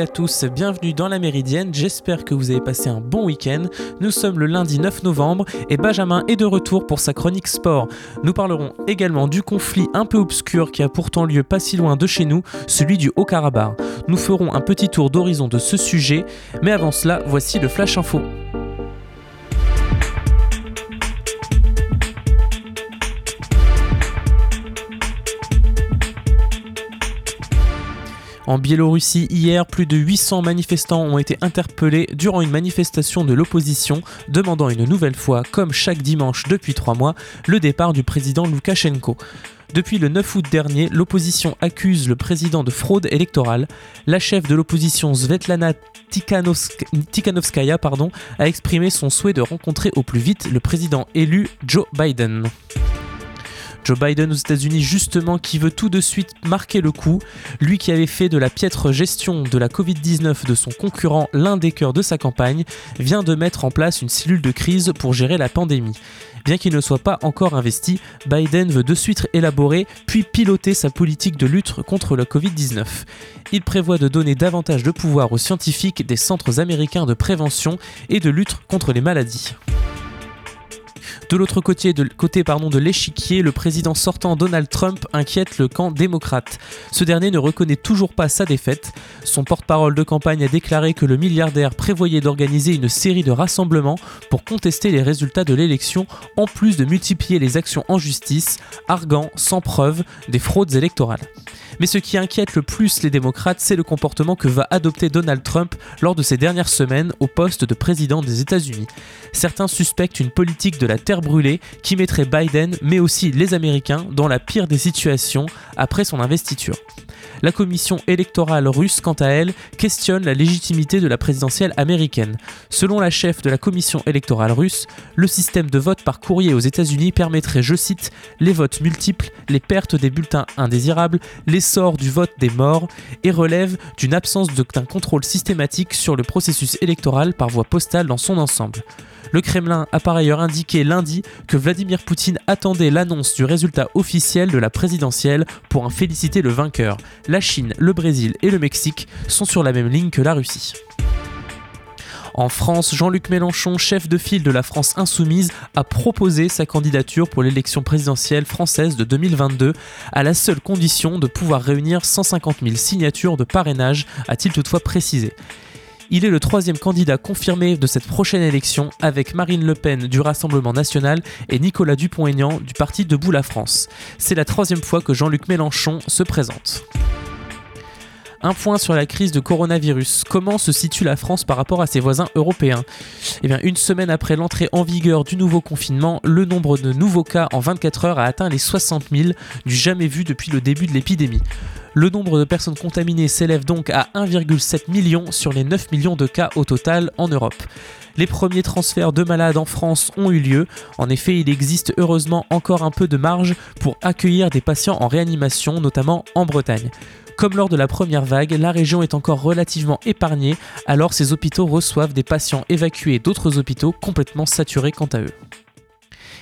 à tous, bienvenue dans la Méridienne, j'espère que vous avez passé un bon week-end. Nous sommes le lundi 9 novembre et Benjamin est de retour pour sa chronique sport. Nous parlerons également du conflit un peu obscur qui a pourtant lieu pas si loin de chez nous, celui du Haut-Karabakh. Nous ferons un petit tour d'horizon de ce sujet, mais avant cela, voici le Flash Info. En Biélorussie, hier, plus de 800 manifestants ont été interpellés durant une manifestation de l'opposition demandant une nouvelle fois, comme chaque dimanche depuis trois mois, le départ du président Loukachenko. Depuis le 9 août dernier, l'opposition accuse le président de fraude électorale. La chef de l'opposition Svetlana Tikhanovskaya a exprimé son souhait de rencontrer au plus vite le président élu Joe Biden. Joe Biden aux États-Unis, justement, qui veut tout de suite marquer le coup, lui qui avait fait de la piètre gestion de la Covid-19 de son concurrent l'un des cœurs de sa campagne, vient de mettre en place une cellule de crise pour gérer la pandémie. Bien qu'il ne soit pas encore investi, Biden veut de suite élaborer puis piloter sa politique de lutte contre la Covid-19. Il prévoit de donner davantage de pouvoir aux scientifiques des centres américains de prévention et de lutte contre les maladies. De l'autre côté, de, côté de l'échiquier, le président sortant Donald Trump inquiète le camp démocrate. Ce dernier ne reconnaît toujours pas sa défaite. Son porte-parole de campagne a déclaré que le milliardaire prévoyait d'organiser une série de rassemblements pour contester les résultats de l'élection, en plus de multiplier les actions en justice, arguant sans preuve des fraudes électorales. Mais ce qui inquiète le plus les démocrates, c'est le comportement que va adopter Donald Trump lors de ses dernières semaines au poste de président des États-Unis. Certains suspectent une politique de la terre brûlée qui mettrait Biden, mais aussi les Américains, dans la pire des situations après son investiture. La commission électorale russe, quant à elle, questionne la légitimité de la présidentielle américaine. Selon la chef de la commission électorale russe, le système de vote par courrier aux États-Unis permettrait, je cite, les votes multiples, les pertes des bulletins indésirables, l'essor du vote des morts et relève d'une absence d'un contrôle systématique sur le processus électoral par voie postale dans son ensemble. Le Kremlin a par ailleurs indiqué lundi que Vladimir Poutine attendait l'annonce du résultat officiel de la présidentielle pour en féliciter le vainqueur. La Chine, le Brésil et le Mexique sont sur la même ligne que la Russie. En France, Jean-Luc Mélenchon, chef de file de la France insoumise, a proposé sa candidature pour l'élection présidentielle française de 2022 à la seule condition de pouvoir réunir 150 000 signatures de parrainage, a-t-il toutefois précisé. Il est le troisième candidat confirmé de cette prochaine élection avec Marine Le Pen du Rassemblement national et Nicolas Dupont-Aignan du parti Debout la France. C'est la troisième fois que Jean-Luc Mélenchon se présente. Un point sur la crise de coronavirus. Comment se situe la France par rapport à ses voisins européens? Eh bien, une semaine après l'entrée en vigueur du nouveau confinement, le nombre de nouveaux cas en 24 heures a atteint les 60 000, du jamais vu depuis le début de l'épidémie. Le nombre de personnes contaminées s'élève donc à 1,7 million sur les 9 millions de cas au total en Europe. Les premiers transferts de malades en France ont eu lieu. En effet, il existe heureusement encore un peu de marge pour accueillir des patients en réanimation, notamment en Bretagne. Comme lors de la première vague, la région est encore relativement épargnée, alors ces hôpitaux reçoivent des patients évacués d'autres hôpitaux complètement saturés quant à eux.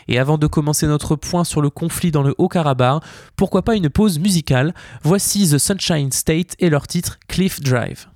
Et avant de commencer notre point sur le conflit dans le Haut-Karabakh, pourquoi pas une pause musicale? Voici The Sunshine State et leur titre Cliff Drive.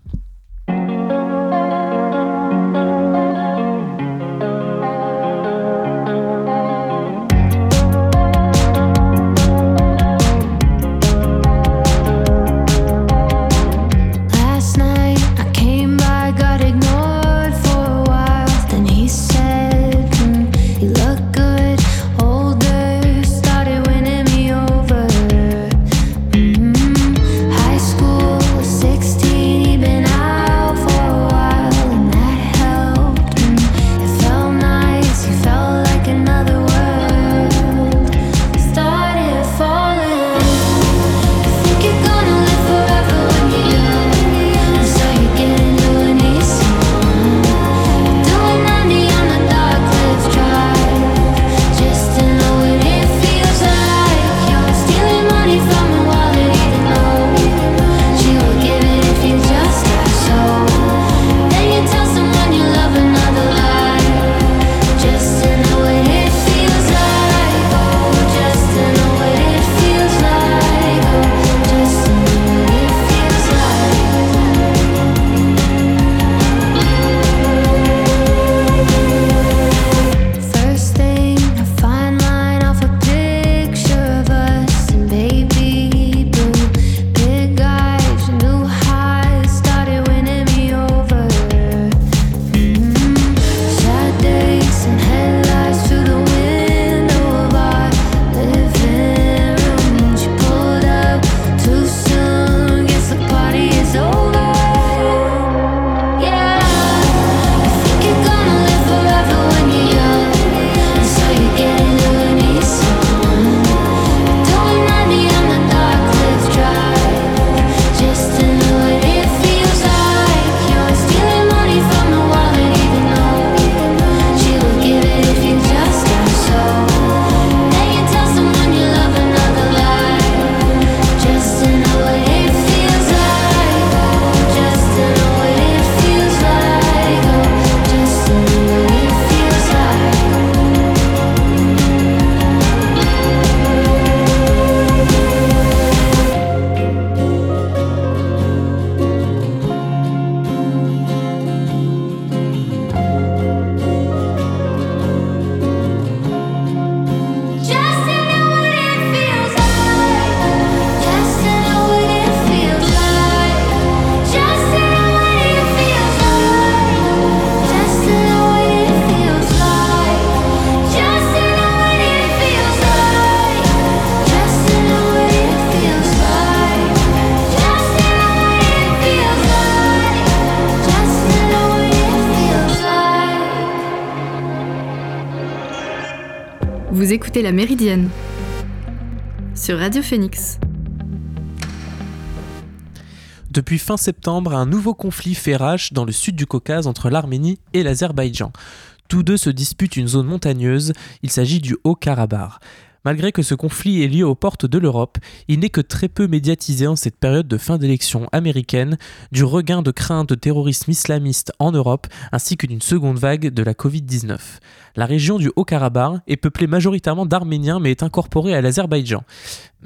Vous écoutez La Méridienne sur Radio Phoenix. Depuis fin septembre, un nouveau conflit fait rage dans le sud du Caucase entre l'Arménie et l'Azerbaïdjan. Tous deux se disputent une zone montagneuse, il s'agit du Haut-Karabakh. Malgré que ce conflit est lié aux portes de l'Europe, il n'est que très peu médiatisé en cette période de fin d'élection américaine, du regain de crainte de terrorisme islamiste en Europe, ainsi que d'une seconde vague de la Covid-19. La région du Haut-Karabakh est peuplée majoritairement d'Arméniens mais est incorporée à l'Azerbaïdjan.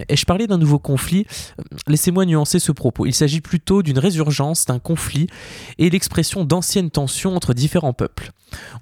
Ai-je parlé d'un nouveau conflit? Laissez-moi nuancer ce propos. Il s'agit plutôt d'une résurgence d'un conflit et l'expression d'anciennes tensions entre différents peuples.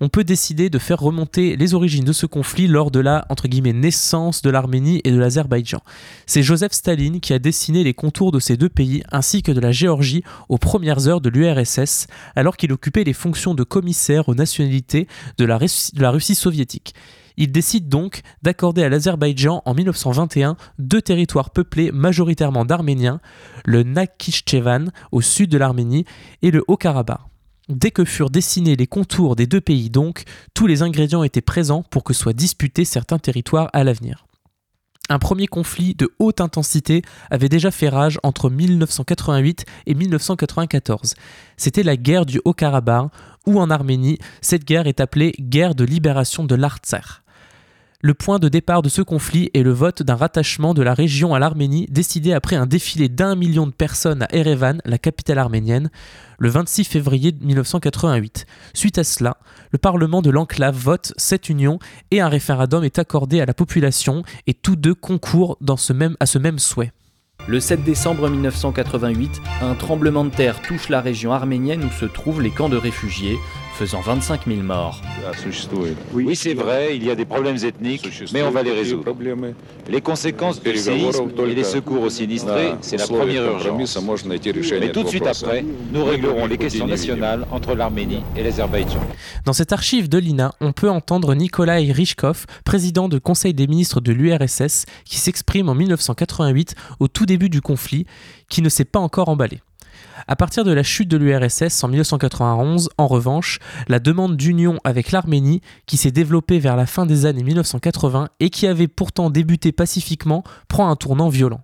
On peut décider de faire remonter les origines de ce conflit lors de la naissance de l'Arménie et de l'Azerbaïdjan. C'est Joseph Staline qui a dessiné les contours de ces deux pays ainsi que de la Géorgie aux premières heures de l'URSS alors qu'il occupait les fonctions de commissaire aux nationalités de la, de la Russie soviétique. Il décide donc d'accorder à l'Azerbaïdjan en 1921 deux territoires peuplés majoritairement d'Arméniens, le Nakhitchevan au sud de l'Arménie et le Haut-Karabakh. Dès que furent dessinés les contours des deux pays donc, tous les ingrédients étaient présents pour que soient disputés certains territoires à l'avenir. Un premier conflit de haute intensité avait déjà fait rage entre 1988 et 1994. C'était la guerre du Haut-Karabakh, où en Arménie, cette guerre est appelée guerre de libération de l'Artsakh. Le point de départ de ce conflit est le vote d'un rattachement de la région à l'Arménie décidé après un défilé d'un million de personnes à Erevan, la capitale arménienne, le 26 février 1988. Suite à cela, le Parlement de l'enclave vote cette union et un référendum est accordé à la population et tous deux concourent à ce même souhait. Le 7 décembre 1988, un tremblement de terre touche la région arménienne où se trouvent les camps de réfugiés, faisant 25 000 morts. Oui, c'est vrai, il y a des problèmes ethniques, mais on va les résoudre. Les conséquences du séisme et les secours aux sinistrés, c'est la première urgence. Mais tout de suite après, nous réglerons les questions nationales entre l'Arménie et l'Azerbaïdjan. Dans cette archive de l'INA, on peut entendre Nikolai Rychkov, président du Conseil des ministres de l'URSS, qui s'exprime en 1988 au tout début du conflit, qui ne s'est pas encore emballé. À partir de la chute de l'URSS en 1991, en revanche, la demande d'union avec l'Arménie, qui s'est développée vers la fin des années 1980 et qui avait pourtant débuté pacifiquement, prend un tournant violent.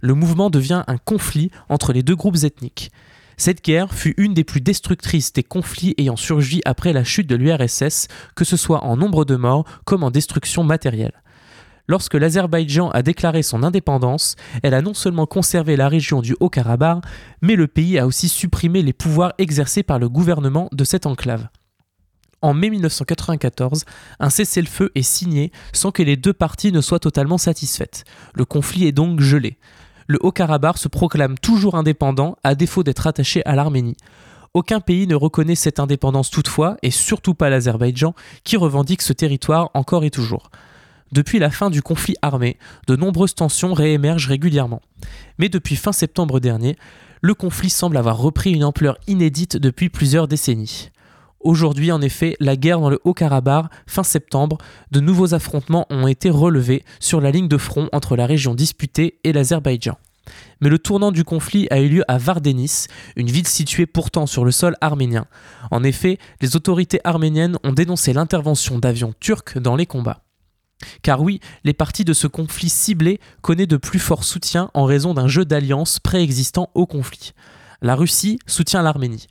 Le mouvement devient un conflit entre les deux groupes ethniques. Cette guerre fut une des plus destructrices des conflits ayant surgi après la chute de l'URSS, que ce soit en nombre de morts comme en destruction matérielle. Lorsque l'Azerbaïdjan a déclaré son indépendance, elle a non seulement conservé la région du Haut-Karabakh, mais le pays a aussi supprimé les pouvoirs exercés par le gouvernement de cette enclave. En mai 1994, un cessez-le-feu est signé sans que les deux parties ne soient totalement satisfaites. Le conflit est donc gelé. Le Haut-Karabakh se proclame toujours indépendant à défaut d'être attaché à l'Arménie. Aucun pays ne reconnaît cette indépendance toutefois, et surtout pas l'Azerbaïdjan, qui revendique ce territoire encore et toujours. Depuis la fin du conflit armé, de nombreuses tensions réémergent régulièrement. Mais depuis fin septembre dernier, le conflit semble avoir repris une ampleur inédite depuis plusieurs décennies. Aujourd'hui, en effet, la guerre dans le Haut-Karabakh, fin septembre, de nouveaux affrontements ont été relevés sur la ligne de front entre la région disputée et l'Azerbaïdjan. Mais le tournant du conflit a eu lieu à Vardenis, une ville située pourtant sur le sol arménien. En effet, les autorités arméniennes ont dénoncé l'intervention d'avions turcs dans les combats. Car oui, les parties de ce conflit ciblé connaissent de plus forts soutiens en raison d'un jeu d'alliances préexistant au conflit. La Russie soutient l'Arménie,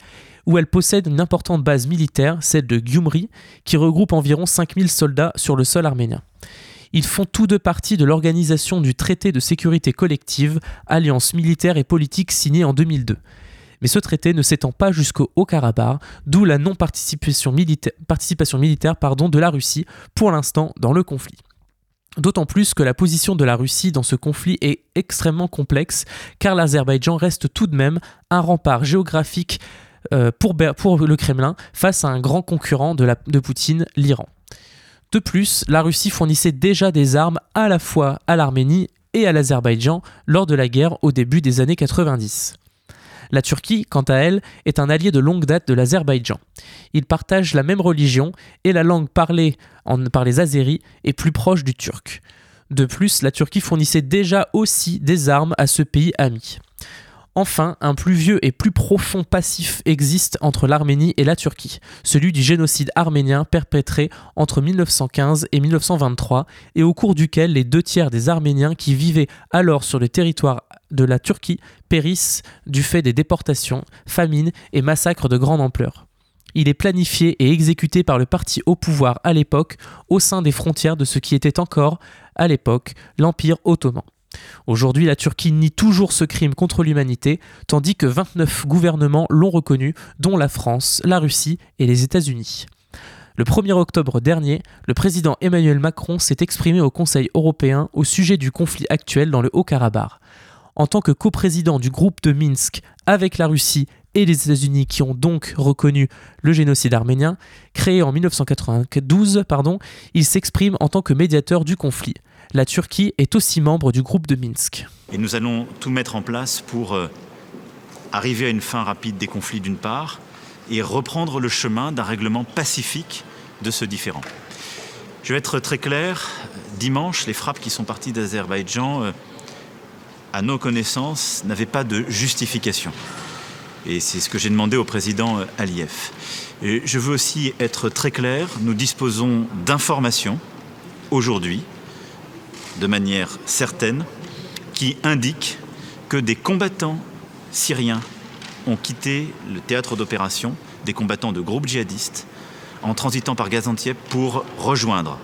où elle possède une importante base militaire, celle de Gyumri, qui regroupe environ 5000 soldats sur le sol arménien. Ils font tous deux partie de l'organisation du traité de sécurité collective, alliance militaire et politique signée en 2002. Mais ce traité ne s'étend pas jusqu'au Haut-Karabakh, d'où la non-participation militaire, pardon, de la Russie pour l'instant dans le conflit. D'autant plus que la position de la Russie dans ce conflit est extrêmement complexe, car l'Azerbaïdjan reste tout de même un rempart géographique euh, pour, le Kremlin face à un grand concurrent de Poutine, l'Iran. De plus, la Russie fournissait déjà des armes à la fois à l'Arménie et à l'Azerbaïdjan lors de la guerre au début des années 90. La Turquie, quant à elle, est un allié de longue date de l'Azerbaïdjan. Ils partagent la même religion et la langue parlée par les Azéris est plus proche du turc. De plus, la Turquie fournissait déjà aussi des armes à ce pays ami. Enfin, un plus vieux et plus profond passif existe entre l'Arménie et la Turquie, celui du génocide arménien perpétré entre 1915 et 1923 et au cours duquel les deux tiers des Arméniens qui vivaient alors sur le territoire de la Turquie périssent du fait des déportations, famines et massacres de grande ampleur. Il est planifié et exécuté par le parti au pouvoir à l'époque au sein des frontières de ce qui était encore, à l'époque, l'Empire ottoman. Aujourd'hui, la Turquie nie toujours ce crime contre l'humanité, tandis que 29 gouvernements l'ont reconnu, dont la France, la Russie et les États-Unis. Le 1er octobre dernier, le président Emmanuel Macron s'est exprimé au Conseil européen au sujet du conflit actuel dans le Haut-Karabakh. En tant que coprésident du groupe de Minsk avec la Russie et les États-Unis qui ont donc reconnu le génocide arménien, créé en 1992, pardon, il s'exprime en tant que médiateur du conflit la Turquie est aussi membre du groupe de Minsk. Et nous allons tout mettre en place pour euh, arriver à une fin rapide des conflits d'une part et reprendre le chemin d'un règlement pacifique de ce différend. Je vais être très clair, dimanche, les frappes qui sont parties d'Azerbaïdjan, euh, à nos connaissances, n'avaient pas de justification. Et c'est ce que j'ai demandé au président euh, Aliyev. Et je veux aussi être très clair, nous disposons d'informations aujourd'hui de manière certaine qui indique que des combattants syriens ont quitté le théâtre d'opération, des combattants de groupes djihadistes, en transitant par Gaziantep pour rejoindre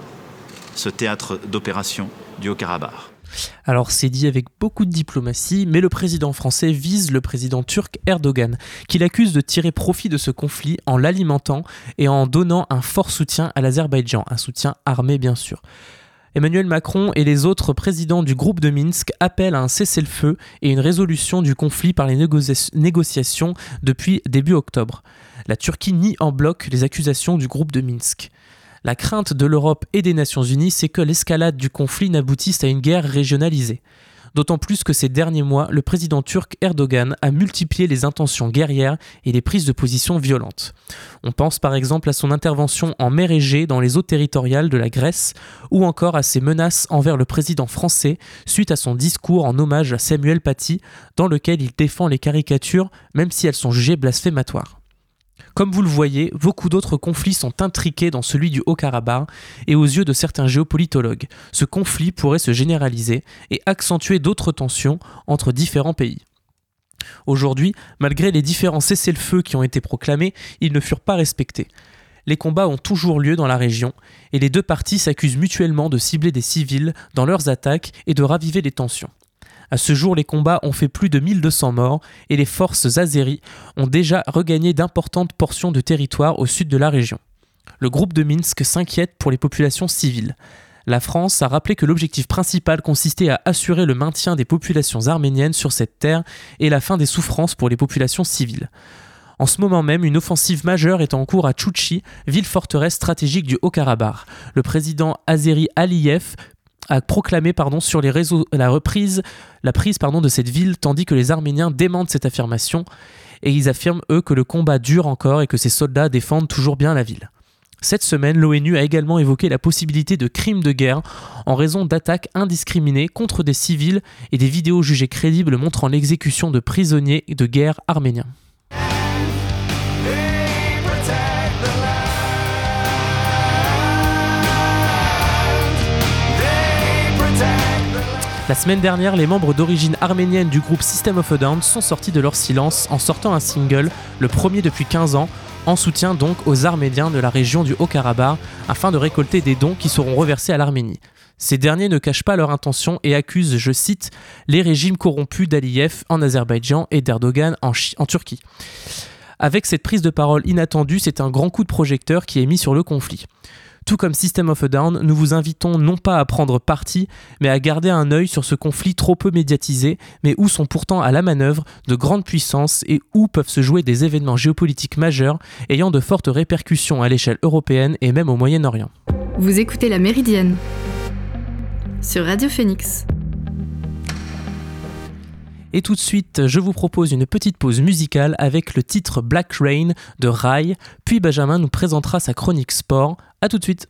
ce théâtre d'opération du Haut-Karabakh. Alors c'est dit avec beaucoup de diplomatie, mais le président français vise le président turc Erdogan, qu'il accuse de tirer profit de ce conflit en l'alimentant et en donnant un fort soutien à l'Azerbaïdjan, un soutien armé bien sûr. Emmanuel Macron et les autres présidents du groupe de Minsk appellent à un cessez-le-feu et une résolution du conflit par les négociations depuis début octobre. La Turquie nie en bloc les accusations du groupe de Minsk. La crainte de l'Europe et des Nations Unies, c'est que l'escalade du conflit n'aboutisse à une guerre régionalisée d'autant plus que ces derniers mois, le président turc Erdogan a multiplié les intentions guerrières et les prises de position violentes. On pense par exemple à son intervention en mer Égée dans les eaux territoriales de la Grèce, ou encore à ses menaces envers le président français suite à son discours en hommage à Samuel Paty, dans lequel il défend les caricatures, même si elles sont jugées blasphématoires. Comme vous le voyez, beaucoup d'autres conflits sont intriqués dans celui du Haut-Karabakh et aux yeux de certains géopolitologues, ce conflit pourrait se généraliser et accentuer d'autres tensions entre différents pays. Aujourd'hui, malgré les différents cessez-le-feu qui ont été proclamés, ils ne furent pas respectés. Les combats ont toujours lieu dans la région et les deux parties s'accusent mutuellement de cibler des civils dans leurs attaques et de raviver les tensions. À ce jour, les combats ont fait plus de 1200 morts et les forces azéries ont déjà regagné d'importantes portions de territoire au sud de la région. Le groupe de Minsk s'inquiète pour les populations civiles. La France a rappelé que l'objectif principal consistait à assurer le maintien des populations arméniennes sur cette terre et la fin des souffrances pour les populations civiles. En ce moment même, une offensive majeure est en cours à Tchouchi, ville forteresse stratégique du Haut-Karabakh. Le président Azeri Aliyev a proclamé pardon, sur les réseaux la reprise, la prise de cette ville, tandis que les Arméniens démentent cette affirmation et ils affirment eux que le combat dure encore et que ces soldats défendent toujours bien la ville. Cette semaine, l'ONU a également évoqué la possibilité de crimes de guerre en raison d'attaques indiscriminées contre des civils et des vidéos jugées crédibles montrant l'exécution de prisonniers de guerre arméniens. La semaine dernière, les membres d'origine arménienne du groupe System of a Down sont sortis de leur silence en sortant un single, le premier depuis 15 ans, en soutien donc aux Arméniens de la région du Haut-Karabakh, afin de récolter des dons qui seront reversés à l'Arménie. Ces derniers ne cachent pas leur intention et accusent, je cite, les régimes corrompus d'Aliyev en Azerbaïdjan et d'Erdogan en, en Turquie. Avec cette prise de parole inattendue, c'est un grand coup de projecteur qui est mis sur le conflit. Tout comme System of a Down, nous vous invitons non pas à prendre parti, mais à garder un œil sur ce conflit trop peu médiatisé, mais où sont pourtant à la manœuvre de grandes puissances et où peuvent se jouer des événements géopolitiques majeurs ayant de fortes répercussions à l'échelle européenne et même au Moyen-Orient. Vous écoutez La Méridienne sur Radio Phoenix. Et tout de suite, je vous propose une petite pause musicale avec le titre Black Rain de Rai, puis Benjamin nous présentera sa chronique sport. A tout de suite.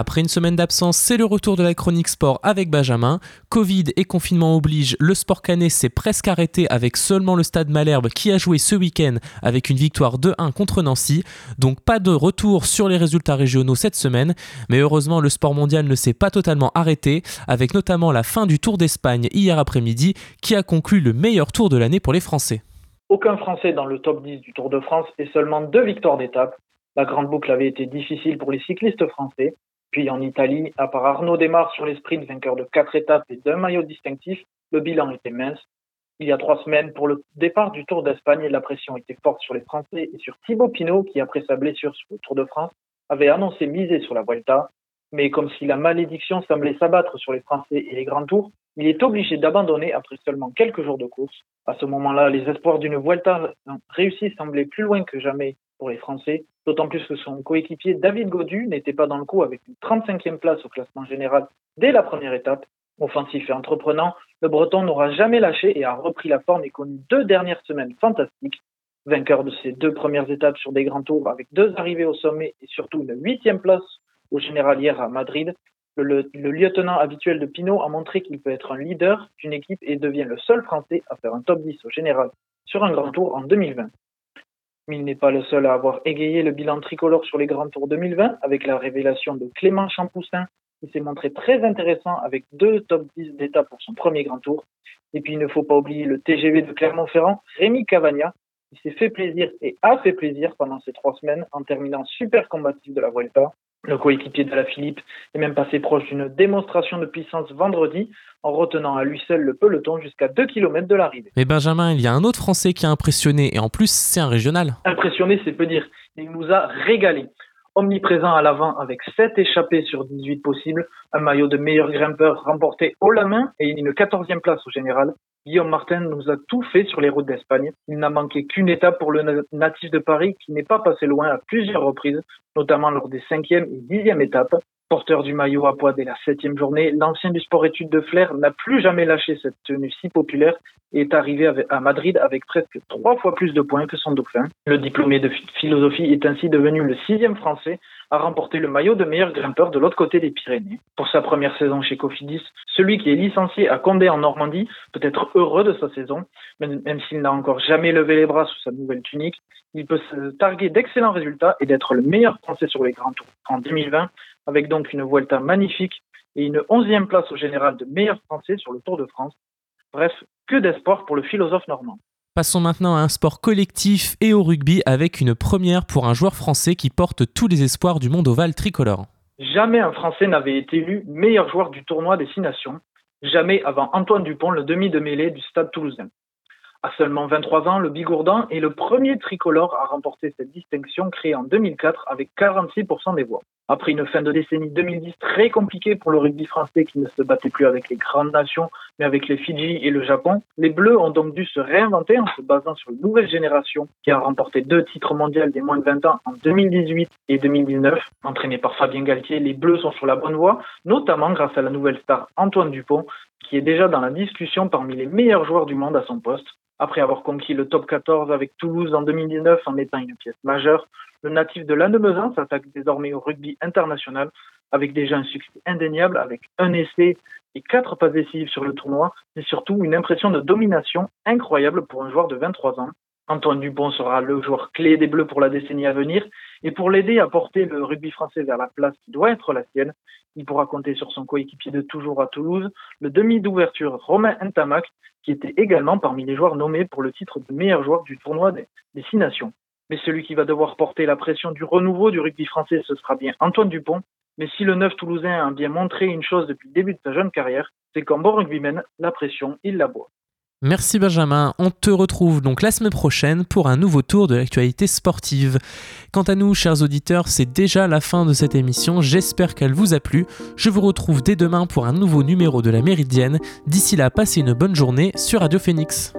Après une semaine d'absence, c'est le retour de la chronique sport avec Benjamin. Covid et confinement oblige, le sport canet s'est presque arrêté avec seulement le stade Malherbe qui a joué ce week-end avec une victoire 2-1 contre Nancy. Donc pas de retour sur les résultats régionaux cette semaine, mais heureusement le sport mondial ne s'est pas totalement arrêté, avec notamment la fin du Tour d'Espagne hier après-midi qui a conclu le meilleur tour de l'année pour les Français. Aucun Français dans le top 10 du Tour de France et seulement deux victoires d'étape. La grande boucle avait été difficile pour les cyclistes français. Puis en Italie, à part Arnaud Desmar sur les sprints, vainqueur de quatre étapes et d'un maillot distinctif, le bilan était mince. Il y a trois semaines, pour le départ du Tour d'Espagne, la pression était forte sur les Français et sur Thibaut Pinot, qui après sa blessure sur le Tour de France, avait annoncé miser sur la Vuelta. Mais comme si la malédiction semblait s'abattre sur les Français et les grands tours, il est obligé d'abandonner après seulement quelques jours de course. À ce moment-là, les espoirs d'une Vuelta réussie semblaient plus loin que jamais pour les Français, d'autant plus que son coéquipier David Godu n'était pas dans le coup avec une 35e place au classement général dès la première étape. Offensif et entreprenant, le Breton n'aura jamais lâché et a repris la forme et connu deux dernières semaines fantastiques. Vainqueur de ses deux premières étapes sur des grands tours avec deux arrivées au sommet et surtout une huitième place au général hier à Madrid, le, lieutenant habituel de Pinot a montré qu'il peut être un leader d'une équipe et devient le seul Français à faire un top 10 au général sur un grand tour en 2020. Mais il n'est pas le seul à avoir égayé le bilan tricolore sur les grands tours 2020 avec la révélation de Clément Champoussin qui s'est montré très intéressant avec deux top 10 d'étape pour son premier grand tour. Et puis il ne faut pas oublier le TGV de Clermont-Ferrand, Rémi Cavagna, qui s'est fait plaisir et a fait plaisir pendant ces trois semaines en terminant super combatif de la Vuelta. Le coéquipier de la Philippe est même passé proche d'une démonstration de puissance vendredi en retenant à lui seul le peloton jusqu'à 2 km de l'arrivée. Mais Benjamin, il y a un autre Français qui a impressionné et en plus c'est un régional. Impressionné, c'est peu dire. Il nous a régalé omniprésent à l'avant avec 7 échappées sur 18 possibles, un maillot de meilleur grimpeur remporté haut la main et une 14e place au général. Guillaume Martin nous a tout fait sur les routes d'Espagne. Il n'a manqué qu'une étape pour le natif de Paris qui n'est pas passé loin à plusieurs reprises, notamment lors des 5e et 10e étapes. Porteur du maillot à poids dès la septième journée, l'ancien du sport études de Flair n'a plus jamais lâché cette tenue si populaire et est arrivé à Madrid avec presque trois fois plus de points que son dauphin. Le diplômé de philosophie est ainsi devenu le sixième français à remporter le maillot de meilleur grimpeur de l'autre côté des Pyrénées. Pour sa première saison chez Cofidis, celui qui est licencié à Condé en Normandie peut être heureux de sa saison, même, s'il n'a encore jamais levé les bras sous sa nouvelle tunique. Il peut se targuer d'excellents résultats et d'être le meilleur français sur les grands tours en 2020 avec donc une Vuelta magnifique et une onzième place au général de meilleur français sur le Tour de France. Bref, que d'espoir pour le philosophe normand. Passons maintenant à un sport collectif et au rugby avec une première pour un joueur français qui porte tous les espoirs du monde ovale tricolore. Jamais un Français n'avait été élu meilleur joueur du tournoi des Six Nations, jamais avant Antoine Dupont, le demi de mêlée du Stade toulousain. À seulement 23 ans, le Bigourdan est le premier tricolore à remporter cette distinction créée en 2004 avec 46% des voix. Après une fin de décennie 2010 très compliquée pour le rugby français qui ne se battait plus avec les grandes nations mais avec les Fidji et le Japon, les Bleus ont donc dû se réinventer en se basant sur une nouvelle génération qui a remporté deux titres mondiaux des moins de 20 ans en 2018 et 2019. Entraînés par Fabien Galtier, les Bleus sont sur la bonne voie, notamment grâce à la nouvelle star Antoine Dupont qui est déjà dans la discussion parmi les meilleurs joueurs du monde à son poste. Après avoir conquis le top 14 avec Toulouse en 2019 en étant une pièce majeure, le natif de Lannemezan s'attaque désormais au rugby international avec déjà un succès indéniable avec un essai et quatre passes décisives sur le tournoi, mais surtout une impression de domination incroyable pour un joueur de 23 ans. Antoine Dupont sera le joueur clé des Bleus pour la décennie à venir et pour l'aider à porter le rugby français vers la place qui doit être la sienne, il pourra compter sur son coéquipier de toujours à Toulouse, le demi d'ouverture Romain Ntamak, qui était également parmi les joueurs nommés pour le titre de meilleur joueur du tournoi des, Six Nations. Mais celui qui va devoir porter la pression du renouveau du rugby français, ce sera bien Antoine Dupont. Mais si le neuf toulousain a bien montré une chose depuis le début de sa jeune carrière, c'est qu'en bon rugbyman, la pression, il la boit. Merci Benjamin, on te retrouve donc la semaine prochaine pour un nouveau tour de l'actualité sportive. Quant à nous, chers auditeurs, c'est déjà la fin de cette émission, j'espère qu'elle vous a plu. Je vous retrouve dès demain pour un nouveau numéro de la Méridienne. D'ici là, passez une bonne journée sur Radio Phoenix.